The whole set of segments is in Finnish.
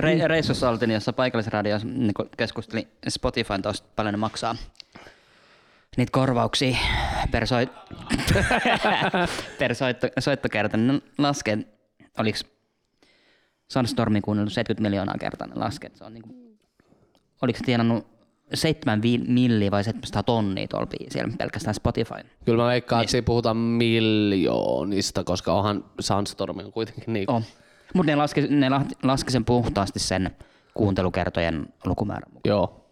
Re- reissussa oltiin, jossa paikallisradio niin keskusteli Spotifyn tuosta paljon maksaa niitä korvauksia per, soit... per soitto, soittokerta. Niin ne laskee, oliko Sandstormin kuunnellut 70 miljoonaa kertaa ne laskee. Se on niin kuin, oliko se tienannut 7 vi- milliä vai 700 tonnia tuolla siellä pelkästään Spotify. Kyllä mä veikkaan, että siinä puhutaan miljoonista, koska onhan Sandstorm on kuitenkin niin. Oh. Mutta ne laski, ne la- laski sen puhtaasti sen kuuntelukertojen lukumäärän mukaan. Joo.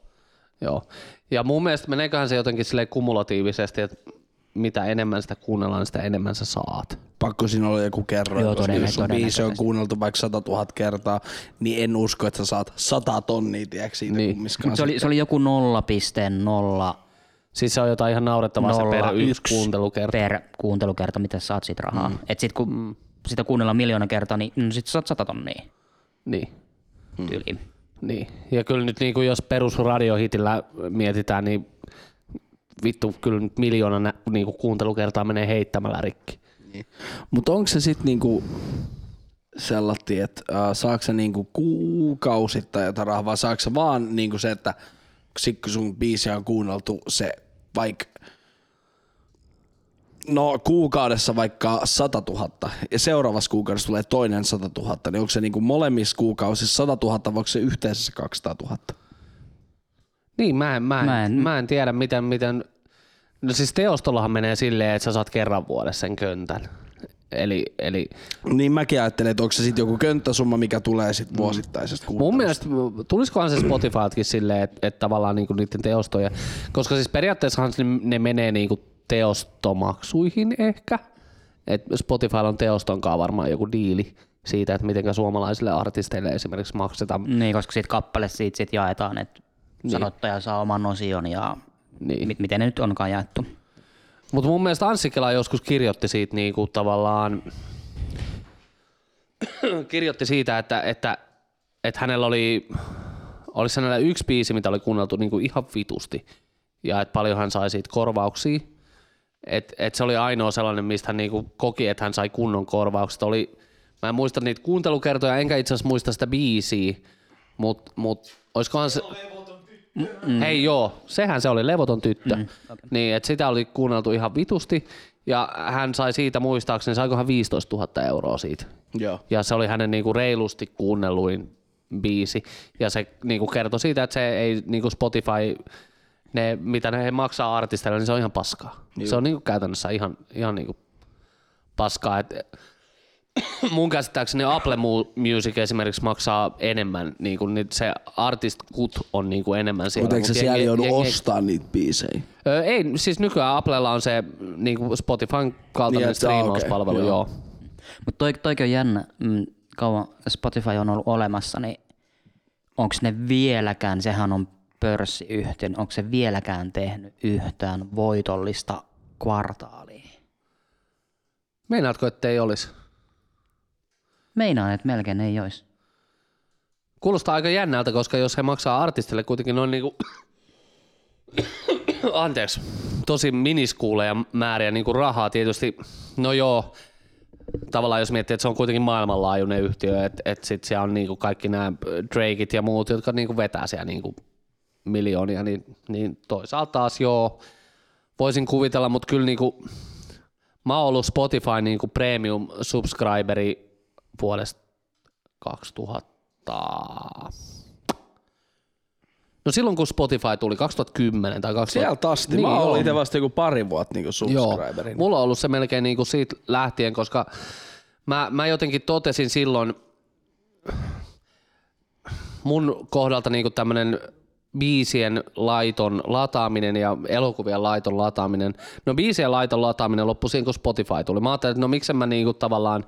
Joo. Ja mun mielestä meneeköhän se jotenkin sille kumulatiivisesti, että mitä enemmän sitä kuunnellaan, sitä enemmän sä saat. Pakko siinä olla joku kerroin, Joo, koska jos sun biisi on kuunneltu vaikka 100 000 kertaa, niin en usko, että sä saat 100 tonnia, tiedätkö, siitä Niin. niin. kummiskaan. Se oli, se oli joku 0,0 Siis se on jotain ihan naurettavaa se per yksi 01 kuuntelukerta. per kuuntelukerta, mitä sä saat siitä rahaa. Mm. Et sit kun mm. sitä kuunnellaan miljoona kertaa, niin no sit sä saat sata tonnia Niin. tyyliin. Niin. Ja kyllä nyt niin kuin jos perusradiohitillä mietitään, niin vittu kyllä nyt miljoona nä- niin kuin kuuntelukertaa menee heittämällä rikki. Niin. Mutta onko se sitten niinku sellainen, että äh, saako se niinku kuukausittain jotain rahaa, vai saako se vaan niinku se, että sit kun sun biisiä on kuunneltu se vaikka No kuukaudessa vaikka 100 000 ja seuraavassa kuukaudessa tulee toinen 100 000, niin onko se niinku molemmissa kuukausissa 100 000 vai onko se yhteensä se 200 000? Niin, mä en, mä en, Mä en, mä en tiedä miten, miten, no siis teostollahan menee silleen, että sä saat kerran vuodessa sen köntän. Eli, eli Niin mäkin ajattelen, että onko se sitten joku könttäsumma, mikä tulee sitten vuosittaisesta mun kuuntelusta. mielestä tulisikohan se Spotifytkin silleen, että, että tavallaan niinku niiden teostoja, koska siis periaatteessahan ne, ne menee niinku teostomaksuihin ehkä, että Spotifylla on teostonkaan varmaan joku diili siitä, että miten suomalaisille artisteille esimerkiksi maksetaan. Niin, koska siitä kappale siitä sit jaetaan, että niin. sanottaja saa oman osion ja Niin. mit, miten ne nyt onkaan jaettu. Mutta mun mielestä Anssi Kela joskus kirjoitti siitä niinku tavallaan, kirjoitti siitä, että, että, että hänellä oli, olisi hänellä yksi biisi, mitä oli kuunneltu niinku ihan vitusti ja että paljon hän sai siitä korvauksia. Et, et se oli ainoa sellainen, mistä hän niinku koki, että hän sai kunnon korvaukset. Oli, mä en muista niitä kuuntelukertoja, enkä itse asiassa muista sitä biisiä, mutta mut, olisikohan se... Mm. Hei joo, sehän se oli, Levoton tyttö. Mm. Niin, että sitä oli kuunneltu ihan vitusti ja hän sai siitä muistaakseni, saikohan 15 000 euroa siitä. Joo. Ja se oli hänen niinku reilusti kuunnelluin biisi. Ja se niinku kertoi siitä, että se ei niinku Spotify, ne, mitä ne maksaa artisteille, niin se on ihan paskaa. Juu. Se on niinku käytännössä ihan, ihan niinku paskaa. Et mun käsittääkseni Apple Mu- Music esimerkiksi maksaa enemmän, niin kuin nyt se artist kut on niin kuin enemmän siellä. Mutta eikö se siellä joudu ostaa niitä biisejä? Öö, ei, siis nykyään Applella on se niin kuin Spotifyn kaltainen Niin, niin, striimauspalvelu, okei, joo. joo. Mutta toi, toikin on jännä, mm, kauan Spotify on ollut olemassa, niin onko ne vieläkään, sehän on pörssiyhtiö, onko se vieläkään tehnyt yhtään voitollista kvartaalia? Meinaatko, että ei olisi? Meinaan, että melkein ei olisi. Kuulostaa aika jännältä, koska jos he maksaa artistille kuitenkin noin niinku, anteeksi, tosi miniskuuleja määriä niinku rahaa. Tietysti, no joo, tavallaan jos miettii, että se on kuitenkin maailmanlaajuinen yhtiö, että et sit siellä on niinku kaikki nämä Drakeit ja muut, jotka niinku vetää siellä niinku miljoonia, niin, niin toisaalta taas joo, voisin kuvitella, mutta kyllä niinku, mä oon ollut Spotify niinku premium subscriberi vuodesta 2000. No silloin kun Spotify tuli 2010 tai 2000. Sieltä asti. Niin, Mä joo. olin itse vasta joku pari vuotta Joo, subscriberin. mulla on ollut se melkein niinku siitä lähtien, koska mä, mä jotenkin totesin silloin mun kohdalta niinku tämmönen biisien laiton lataaminen ja elokuvien laiton lataaminen. No biisien laiton lataaminen loppui siihen, kun Spotify tuli. Mä ajattelin, että no miksen mä niinku tavallaan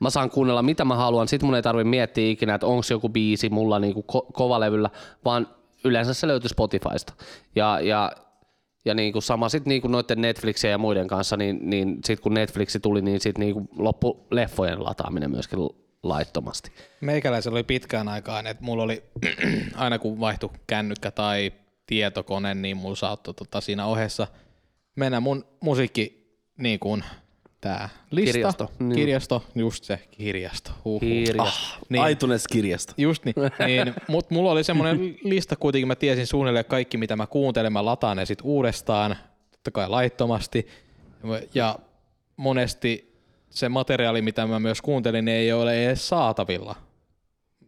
mä saan kuunnella mitä mä haluan, sit mun ei tarvi miettiä ikinä, että onko joku biisi mulla niinku ko- kovalevyllä, vaan yleensä se löytyy Spotifysta. Ja, ja, ja niinku sama sitten niinku noiden Netflixien ja muiden kanssa, niin, niin sitten kun Netflixi tuli, niin sitten niinku loppu leffojen lataaminen myöskin laittomasti. Meikäläisellä oli pitkään aikaan, että mulla oli aina kun vaihtui kännykkä tai tietokone, niin mulla saattoi tota, siinä ohessa mennä mun musiikki niin kuin tää lista, Kirjasto, niin. kirjasto just se kirjasto. Huhhuh. Kirjasto. Niin. Aitunes-kirjasta. Just niin. niin Mutta mulla oli semmoinen lista kuitenkin, mä tiesin suunnilleen kaikki, mitä mä kuuntelen, mä lataan ne sit uudestaan, totta kai laittomasti. Ja monesti se materiaali, mitä mä myös kuuntelin, ei ole edes saatavilla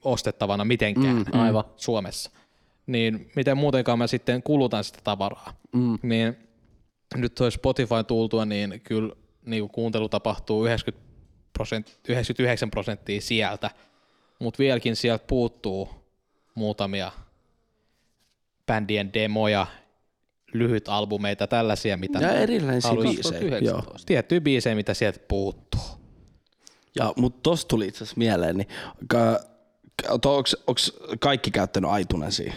ostettavana mitenkään Mm, aivan. Suomessa. Niin miten muutenkaan mä sitten kulutan sitä tavaraa. Mm. Niin nyt toi Spotify tultua, niin kyllä niin kuin kuuntelu tapahtuu 90 prosent, 99 prosenttia sieltä, mutta vieläkin sieltä puuttuu muutamia bändien demoja, lyhyt albumeita, tällaisia, mitä Ja erilaisia biisejä. Joo. 2019. tiettyjä biisejä, mitä sieltä puuttuu. Ja, mutta tosta tuli itse asiassa mieleen, niin onks kaikki käyttänyt aitunesia?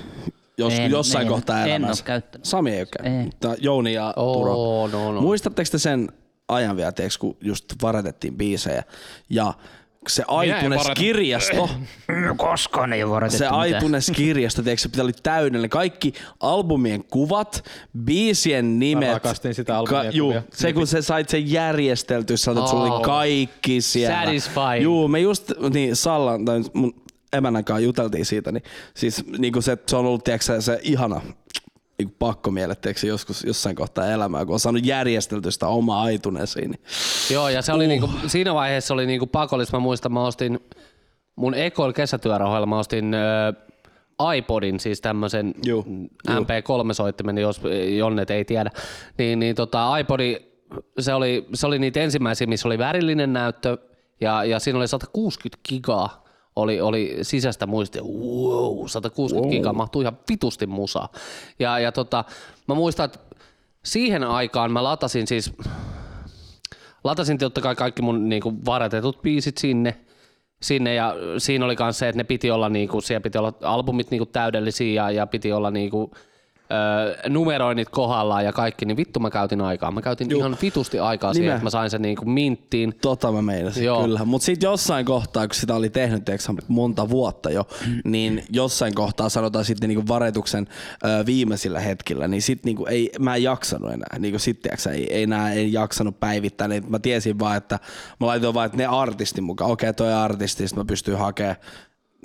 Jos, En- jossain en- kohtaa en elämässä. oo käyttänyt. Sami ei ole käynyt, Ei. mutta Jouni ja Turo. Oo, no, no. Muistatteko te sen ajan vielä, tiiäks, kun just varetettiin biisejä ja se Aitunes-kirjasto, Koskaan ei ole varoitettu se mitään. Aitunes-kirjasto, tiiäks, se pitää olla täydellinen. Kaikki albumien kuvat, biisien nimet. rakastin sitä albumien juu, kuvia. se kun se sait sen järjesteltyä, sä että sulla Oh. oli kaikki siellä. Satisfying. Juu, me just, niin Sallan, tai mun kanssa juteltiin siitä, niin siis niin kuin se, se on ollut, se, se ihana niin tiiäks, joskus jossain kohtaa elämää, kun on saanut järjesteltyä sitä omaa aitunesiin. Niin. Joo, ja se oli niinku, siinä vaiheessa oli niinku pakollista. Mä muistan, mä ostin mun ekoil kesätyörahoilla, mä ostin ö, iPodin, siis tämmöisen Juu, MP3-soittimen, jos Jonnet ei tiedä. Niin, niin tota, iPodi, se oli, se oli niitä ensimmäisiä, missä oli värillinen näyttö, ja, ja siinä oli 160 gigaa oli, oli sisäistä muistia. Wow, 160 wow. gigaa mahtuu ihan vitusti musaa. Ja, ja tota, mä muistan, että siihen aikaan mä latasin siis latasin totta kai kaikki mun niinku varetetut biisit sinne, sinne ja siinä oli myös se, että ne piti olla, niinku, siellä piti olla albumit niinku täydellisiä ja, ja piti olla niinku, ö, numeroinnit kohdallaan ja kaikki, niin vittu mä käytin aikaa. Mä käytin Juh. ihan vitusti aikaa siihen, Nimen- että mä sain sen niinku minttiin. Tota mä meinasin, Joo. kyllä. Mutta sitten jossain kohtaa, kun sitä oli tehnyt tiiäks, monta vuotta jo, niin jossain kohtaa sanotaan sitten niinku varetuksen ö, viimeisillä hetkillä, niin sit niinku ei, mä en jaksanut enää. Niinku sit tiiäks, ei, ei enää en jaksanut päivittää. Niin mä tiesin vaan, että mä laitoin vaan, että ne artistin mukaan, okei okay, toi artisti, sit mä pystyn hakemaan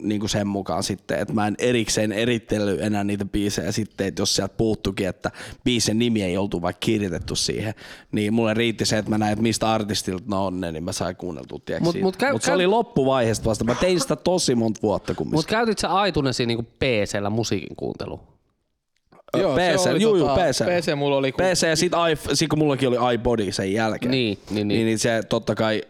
niin kuin sen mukaan sitten, että mä en erikseen erittely enää niitä biisejä sitten, että jos sieltä puuttukin, että biisin nimi ei oltu vaikka kirjoitettu siihen, niin mulle riitti se, että mä näin, että mistä artistilta ne on ne, niin mä sain kuunneltua, tiedätkö, Mut- mut, mut käy- mut se käy- oli loppuvaiheesta vasta. Mä tein sitä tosi monta vuotta kumminkin. Mutta käytit sä iTunesin niinku PC-llä musiikin kuuntelu? Joo, se PC, oli juu, juu, tota- PC. PC mulla oli, kun- PC ja sit, sit kun mullakin oli iPodi sen jälkeen. Niin, niin, niin. niin, niin se totta kai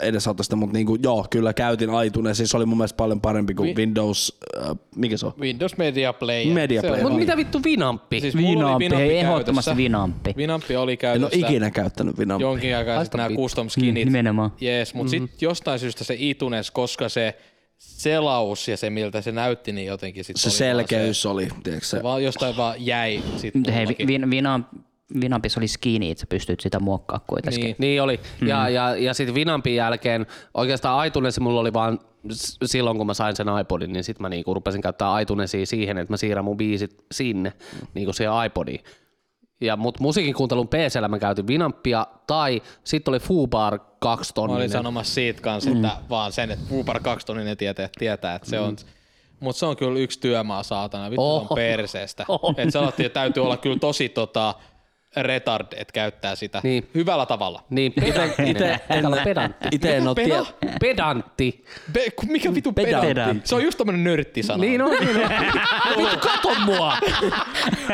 edesauttoi sitä, mutta niinku, joo, kyllä käytin iTunes, siis se oli mun mielestä paljon parempi kuin Vi- Windows, äh, mikä se on? Windows Media Player. Media Se Player. Mutta niin. mitä vittu Vinamppi? Siis Vinampi, Winampi ehdottomasti. Vinampi. Winampi oli En käytössä. ole ikinä käyttänyt Winampia. jonkin aikaa sitten nämä custom Mm, skinit. nimenomaan. Jees, mutta mm-hmm. sitten jostain syystä se iTunes, koska se selaus ja se miltä se näytti, niin jotenkin sit Se oli selkeys oli, tiedätkö se? se, vaan jostain vaan jäi sit Hei, vi- Vinamp, Vinampissa oli skini, että sä pystyt sitä muokkaa kuitenkin. Niin. Niin oli. Hmm. Ja, ja, ja sitten Vinampin jälkeen oikeastaan iTunes mulla oli vaan silloin, kun mä sain sen iPodin, niin sitten mä niinku rupesin käyttää iTunesia siihen, että mä siirrän mun biisit sinne, niinku siihen iPodiin. Ja mut musiikin kuuntelun PCllä mä käytin Vinampia, tai sitten oli Fubar 2 Mä olin tonninen. sanomassa siitä kanssa, että vaan sen, että Uber 2 tonninen tietää, tietää, että se on mutta se on kyllä yksi työmaa saatana, vittu on perseestä. Oh. Että sanottiin, että täytyy olla kyllä tosi tota, retard, että käyttää sitä Niin. hyvällä tavalla. Niin, pedanttinen. ite- olla pedantti. Itse en oo Peda- tie- Pedantti. Be, mikä vitu Pedantti. pedantti? Se on just tämmönen nörttisana. Niin on. Niin on. Vittu kato mua.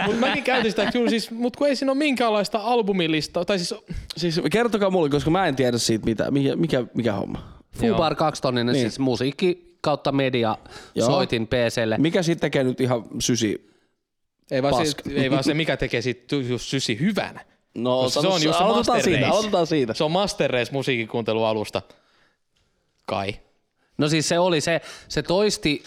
Mutta mäkin käytin sitä, kyllä siis, mut kun ei siinä ole minkäänlaista albumilista, tai siis Siis kertokaa mulle, koska mä en tiedä siitä mitä. Mikä, mikä, mikä homma? Fubar 2 tonninen, Niin. siis musiikki kautta media Joo. soitin PClle. Mikä siitä tekee nyt ihan sysi? Ei vaan, se, Paska. ei vaan se, mikä tekee siitä just sysi hyvän. No, Koska se on just se Master siitä, Race. siitä. Se on Master Race musiikin kuuntelualusta. Kai. No siis se oli se, se toisti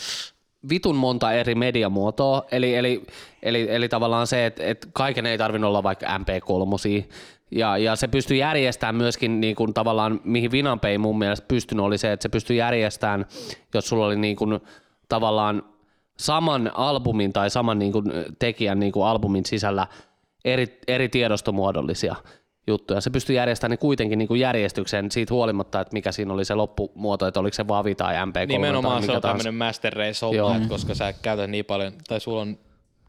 vitun monta eri mediamuotoa, eli, eli, eli, eli tavallaan se, että, että kaiken ei tarvinnut olla vaikka MP3 ja, ja se pystyi järjestämään myöskin niin kuin tavallaan, mihin Vinamp ei mun mielestä pystynyt, oli se, että se pystyi järjestämään, jos sulla oli niin kuin, tavallaan saman albumin tai saman niin kuin tekijän niin kuin albumin sisällä eri, eri tiedostomuodollisia juttuja. Se pystyy järjestämään ne kuitenkin niin kuin järjestykseen siitä huolimatta, että mikä siinä oli se loppumuoto, että oliko se Vavi tai MP3 Nimenomaan tai se mikä on tahansa. tämmöinen master race homma, koska sä käytät niin paljon, tai sulla on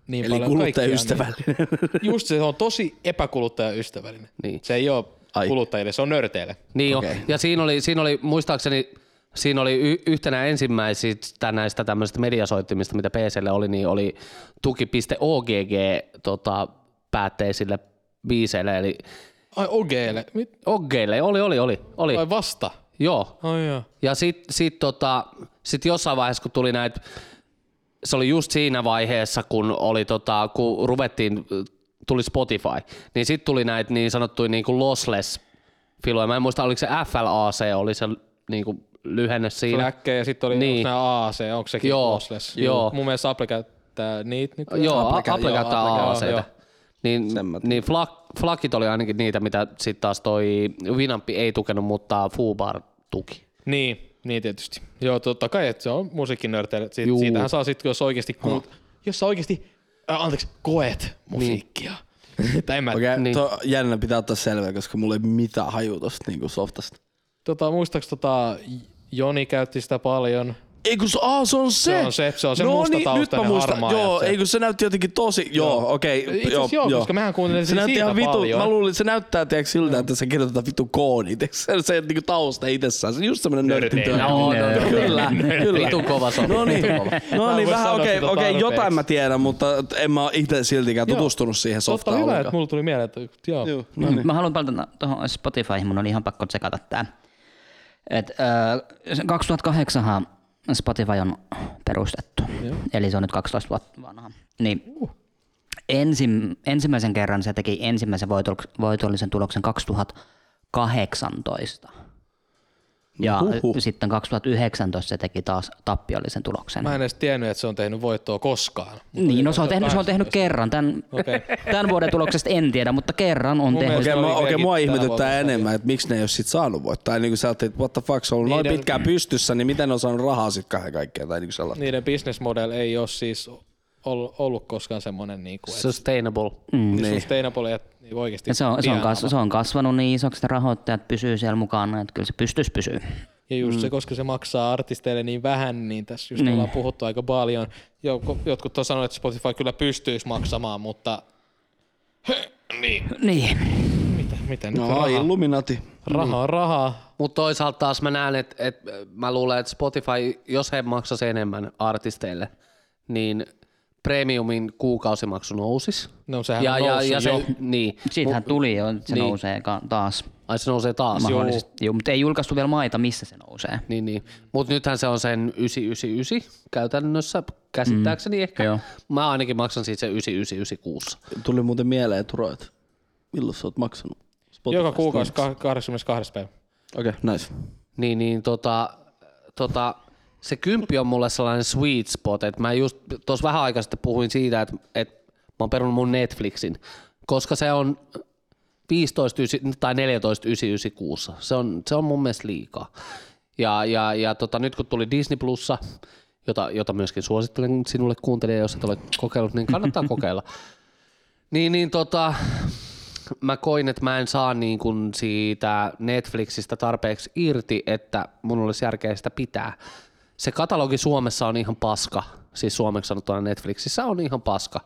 niin Eli paljon kuluttajaystävällinen. Niin, just se, se on tosi epäkuluttajaystävällinen. Niin. Se ei ole Ai. kuluttajille, se on nörteille. Niin okay. ja siinä oli, siinä oli muistaakseni siinä oli y- yhtenä ensimmäisistä näistä tämmöisistä mediasoittimista, mitä PClle oli, niin oli tuki.ogg tota, päätteisille biiseille, eli Ai Ogeelle, mit? oggeille, oli, oli, oli, oli. Ai vasta? Joo. Ai joo. Ja sitten sit, tota, sit jossain vaiheessa, kun tuli näitä, se oli just siinä vaiheessa, kun, oli, tota, kun ruvettiin, tuli Spotify, niin sitten tuli näitä niin sanottuja niin kuin lossless filoja. Mä en muista, oliko se FLAC, oli se niin kuin lyhenne siinä. Fläkkejä ja sitten oli Niin. niin. nämä AAC, onko sekin Joo, lossless? joo. Mun mielestä Apple käyttää niitä nyt. Joo, Apple Apple, joo, käyttää joo. Niin, niin flak, flakit oli ainakin niitä, mitä sitten taas toi Winampi ei tukenut, mutta Fubar tuki. Niin, niin tietysti. Joo, totta kai, että se on musiikkinörteille. Siit, Juu. siitähän saa sitten, jos oikeasti, kuunt, jos sä oikeasti, äh, anteeksi, koet musiikkia. tai en mä, Okei, Niin. niin. jännä pitää ottaa selvää, koska mulla ei mitään haju tosta niinku softasta. tota, muistaaks tota, Joni käytti sitä paljon. Ei kun se, aa, se on se. Se on se- se on se no, niin, mustataustainen nyt mä muistan. harmaa Joo, se- ei kun se näytti jotenkin tosi, joo, okei. Itse joo, joo, koska mehän kuuntelin se näytti siitä ihan vitu, paljon. mä luulin, että se näyttää tiedätkö, siltä, että se kirjoitetaan vitu koodi. tiedätkö, Se, se niinku tausta itsessään, se on just semmonen. Nörteillä. No, no, no, Kyllä, kyllä. Vitu kova se on. No niin, no niin vähän okei, sitä okei, tarpeeksi. jotain mä tiedän, mutta en mä itse siltikään Joo. tutustunut siihen Totta softaan hyvä, että mulla tuli mieleen, että joo. Joo, no niin. Mä haluan palata tuohon Spotifyhin, mun oli ihan pakko tsekata tää. Et, äh, 2008 Spotify on perustettu, eli se on nyt 12 vuotta vanha. Niin ensim, ensimmäisen kerran se teki ensimmäisen voitol- voitollisen tuloksen 2018. Ja Huhhuh. sitten 2019 se teki taas tappiollisen tuloksen. Mä en edes tiennyt, että se on tehnyt voittoa koskaan. Niin, no se on tehnyt, se on tehnyt kerran. Tämän, Okei. tämän vuoden tuloksesta en tiedä, mutta kerran on tehnyt. mielestä- Okei, okei, vieläkin mua ihmetyttää enemmän, että miksi ne ei ole sit saanut voittaa. Niin kuin sä ajattelit, että what the fuck, se on ollut noin Niiden- pitkään pystyssä, niin miten ne on saanut rahaa sit kahden kaikkea tai niinku sellaista. Niiden business model ei ole siis ollut koskaan semmoinen, niin kuin, että Sustainable. Mm. Niin. sustainable, että niin oikeasti Ja se, on, se, on kas, se on kasvanut niin isoksi, että rahoittajat pysyy siellä mukana, että kyllä se pystyisi pysyä. Ja just Mm. se, koska se maksaa artisteille niin vähän, niin tässä just Niin. ollaan puhuttu aika paljon. Jotkut on sanonut, että Spotify kyllä pystyisi maksamaan, mutta niin, Niin. mitä, mitä nyt No, rahaa? Illuminati. Rahaa, rahaa. Mutta toisaalta taas mä näen, että et, mä luulen, että Spotify, jos he maksaisi enemmän artisteille, niin premiumin kuukausimaksu nousisi. No sehän ja, on ja, ja se, jo. niin, Siitähän tuli jo, että se niin. nousee taas. ai se nousee taas. Mahdollisesti. Joo, mutta ei julkaistu vielä maita, missä se nousee. Niin, niin. Mutta nythän se on sen 999 käytännössä, käsittääkseni mm, ehkä. joo. Mä ainakin maksan siitä sen 9999 kuussa. Tuli muuten mieleen, Turo, että milloin sä oot maksanut? Spotifysta? Joka kuukausi ka- 82 päivä. Okei, okay, nice. Niin, niin tota, tota, se kymppi on mulle sellainen sweet spot, että mä just tuossa vähän aikaa sitten puhuin siitä, että, että mä oon perunut mun Netflixin, koska se on 15 ysi- tai 14 996. Se on, se on mun mielestä liikaa. Ja, ja, ja tota, nyt kun tuli Disney Plussa, jota, jota myöskin suosittelen sinulle kuuntelija, jos et ole kokeillut, niin kannattaa kokeilla. Niin, niin tota, mä koin, että mä en saa niin kuin siitä Netflixistä tarpeeksi irti, että mun olisi järkeä sitä pitää. Se katalogi Suomessa on ihan paska, siis suomeksi sanottuna Netflixissä on ihan paska.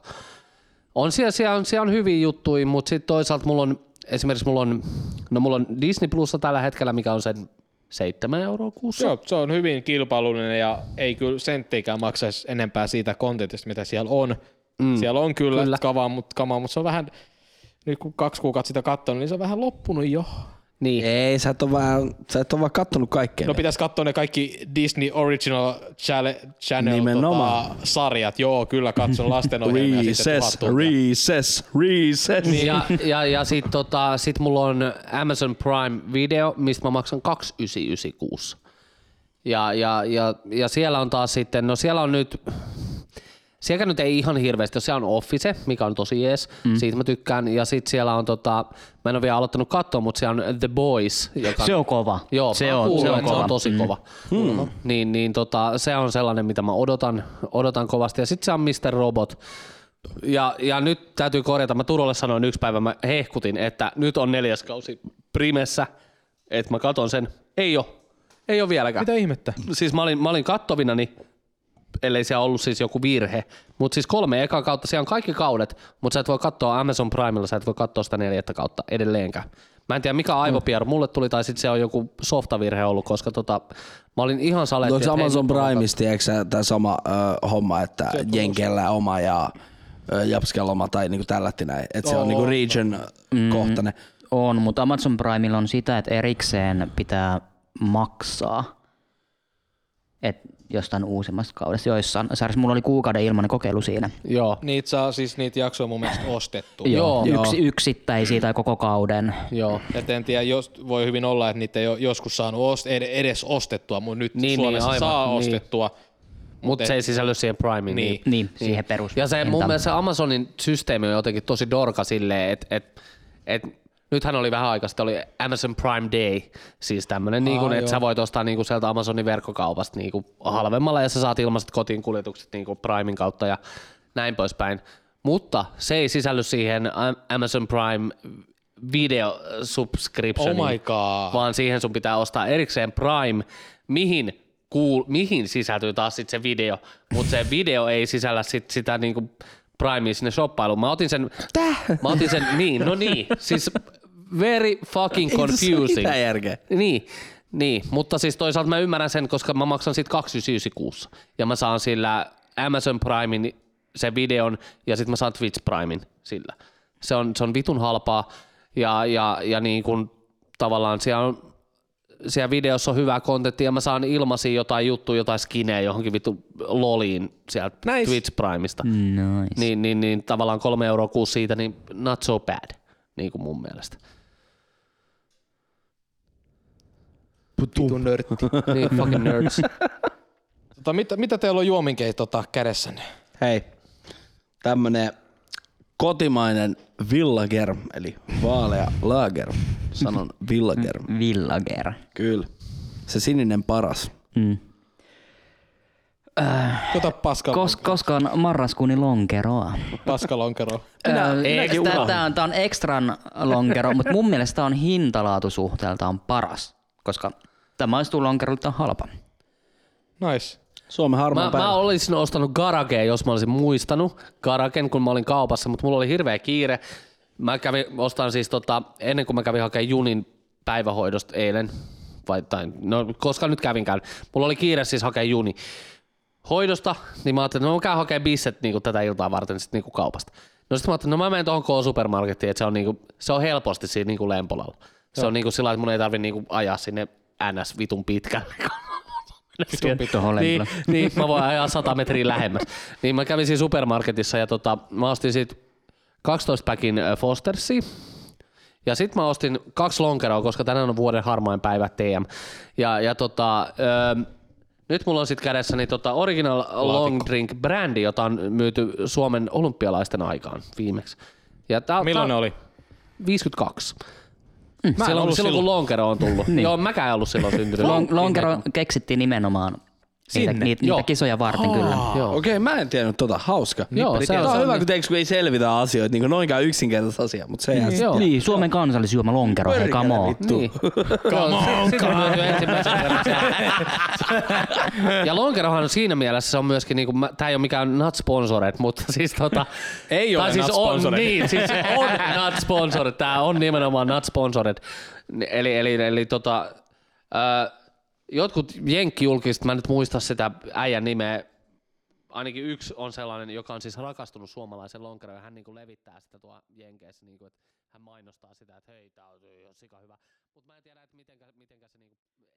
On siellä, siellä, on, siellä on hyviä juttuja, mutta sitten toisaalta mulla on, esimerkiksi mulla on, no mulla on Disney Plussa tällä hetkellä, mikä on sen 7 euroa kuussa. Joo, se on hyvin kilpailullinen ja ei kyllä senttiikään maksaisi enempää siitä kontentista, mitä siellä on. Mm, siellä on kyllä, kyllä. Kamaa, mutta, kamaa, mutta se on vähän, nyt kun kaksi kuukautta sitä katsonut, niin se on vähän loppunut jo. Niin. Ei, sä et ole vaan, sä et ole vaan kattonut kaikkea. No pitäisi katsoa ne kaikki Disney Original Channel tota, sarjat. Joo, kyllä katson lastenohjelmia tuhat Recess, recess, recess. Niin, Ja, ja, ja sitten tota, sit mulla on Amazon Prime Video, mistä mä maksan 2,996. Ja, ja, ja, ja siellä on taas sitten, no siellä on nyt, siellä nyt ei ihan hirveästi, jos siellä on Office, mikä on tosi jees, mm. siitä mä tykkään, ja sitten siellä on tota, mä en ole vielä aloittanut katsoa, mutta siellä on The Boys, joka Se on kova. Joo, se on, kuulen, se on kova. se on tosi Mm. kova. Mm. Niin, niin tota, se on sellainen, mitä mä odotan, odotan kovasti. Ja sitten se on Mr. Robot. Ja, ja nyt täytyy korjata, mä Turulle sanoin yksi päivä, mä hehkutin, että nyt on neljäs kausi Primessä, että mä katon sen. Ei oo. Ei oo vieläkään. Mitä ihmettä? Siis mä olin, mä olin kattovinani, ellei siellä ollut siis joku virhe. Mutta siis kolme eka kautta, siellä on kaikki kaudet, mutta sä et voi katsoa Amazon Primella, sä et voi katsoa sitä neljättä kautta edelleenkään. Mä en tiedä mikä aivopieru mulle tuli, tai sitten se on joku softavirhe ollut, koska tota, mä olin ihan saletti. Onko Amazon Primeista tiedätkö tämä sama ö, homma, että Jenkellä oma ja Japskella oma tai niinku tällätti näin, että se on niinku region mm. kohtainen. On, mutta Amazon Primella on sitä, että erikseen pitää maksaa et jostain uusimmasta kaudesta. Joissain sarjassa mulla oli kuukauden ilmainen kokeilu siinä. Joo, Niitä saa siis niitä jaksoja mun mielestä ostettu. Joo. Yksi, yksittäisiä tai koko kauden. joo. Et en tiedä, jos, voi hyvin olla, että niitä ei ole joskus saanut ost, ed- edes ostettua, mutta nyt Niin, niin, niin, Suomessa aivan, saa niin. ostettua. Mutta se ei sisälly siihen Primeen. Niin. Niin, siihen perus. Ja se mun mielestä se Amazonin systeemi on jotenkin tosi dorka silleen, että et, et, nythän oli vähän aikaa sitten oli Amazon Prime Day, siis tämmönen, niin kuin, että sä voit ostaa niin kuin sieltä Amazonin verkkokaupasta niin kuin halvemmalla ja sä saat ilmaiset kotiin kuljetukset niin kuin Primein kautta ja näin poispäin. Mutta se ei sisälly siihen Am- Amazon Prime video subscriptioniin, Oh my god. vaan siihen sun pitää ostaa erikseen Prime, mihin kuul, mihin sisältyy taas sit se video, mutta se video ei sisällä sit sitä niinku Primea sinne shoppailuun. Mä otin sen, Täh? Mä otin sen, niin, no niin, siis very fucking confusing. Mitä järkeä? Niin, niin, mutta siis toisaalta mä ymmärrän sen, koska mä maksan siitä 299 kuussa. Ja mä saan sillä Amazon Primein sen videon ja sitten mä saan Twitch Primein sillä. Se on, se on vitun halpaa ja, ja, ja niin kuin tavallaan siellä on siellä videossa on hyvää kontenttia ja mä saan ilmaisia jotain juttuja, jotain skinejä johonkin vittu loliin sieltä Nice. Twitch Primeista. Nice. Niin, niin, niin tavallaan kolme euroa kuusi siitä, niin not so bad, niin kuin mun mielestä. Vitun nörtti. Niin, fucking nerds. tota, mitä, mitä teillä on juominkeita tota, kädessänne? Hei, tämmönen kotimainen villager, eli vaalea lager. Sanon villager. Villager. Kyllä. Se sininen paras. Mm. Tota paskaa, Kos, koska on marraskuuni lonkeroa? paskalonkero. minäkin unohdin. Tämä on, tää on extran lonkero, mutta mun mielestä tää on hintalaatusuhteeltaan paras, koska tämä maistuu lonkerolta halpa. Nice. Suomen harmaa Mä, päivä. mä olisin ostanut Garagea, jos mä olisin muistanut Garagen, kun mä olin kaupassa, mutta mulla oli hirveä kiire. Mä kävin, ostan siis tota, ennen kuin mä kävin hakemaan Junin päivähoidosta eilen, vai, tai, no koska nyt kävinkään, mulla oli kiire siis hakea Juni hoidosta, niin mä ajattelin, että no mä käyn hakemaan bisset niin tätä iltaa varten sit, niin kaupasta. No sitten mä ajattelin, no mä menen tuohon K-supermarkettiin, että se on, niin kuin, se on helposti siinä niin Lempolalla. Se on niin kuin sillä että mun ei tarvi niin kuin ajaa sinne NS vitun pitkälle. Vitun tuohon niin, niin, mä voin ajaa 100 metriä lähemmäs. Niin mä kävin siinä supermarketissa ja tota, mä ostin siitä 12 päkin ö, Fostersia. Ja sitten mä ostin kaksi lonkeroa, koska tänään on vuoden harmain päivä TM. Ja, ja tota, ö, nyt mulla on sitten kädessäni tota Original Long Drink brändi, jota on myyty Suomen olympialaisten aikaan viimeksi. Ja tää, Milloin ne tää, oli? 52. Mä en silloin, ollut silloin, kun silloin. lonkero on tullut. niin. Joo, mäkään en ollut silloin syntynyt. Lon, lonkero keksittiin nimenomaan Sinne? niitä, Joo. niitä kisoja varten kyllä. Joo. Okei, mä en tiennyt tota. Hauska. Joo, se on, on se hyvä, on, kun teeks, kun ei selvitä asioita, niin kuin noinkaan yksinkertaista asiaa, mutta se ei Joo. Niin, Suomen kansallisjuoma lonkero, hei come on. Niin. Come on, Sitä on. Ja lonkerohan on siinä mielessä se on myöskin, niinku, mä- tää ei ole mikään not sponsored, mutta siis tota... Ei ole siis not on. Niin, siis on not sponsored. Tää on nimenomaan not sponsored. Eli, eli, eli tota, ää, jotkut jenkkijulkiset, mä en nyt muista sitä äijän nimeä, ainakin yksi on sellainen, joka on siis rakastunut suomalaisen lonkeroon hän niinku levittää sitä tuo Jenkeissä, niinku, että hän mainostaa sitä, että hei, tää on sika hyvä. Mutta mä en tiedä, että mitenkä, mitenkä se niinku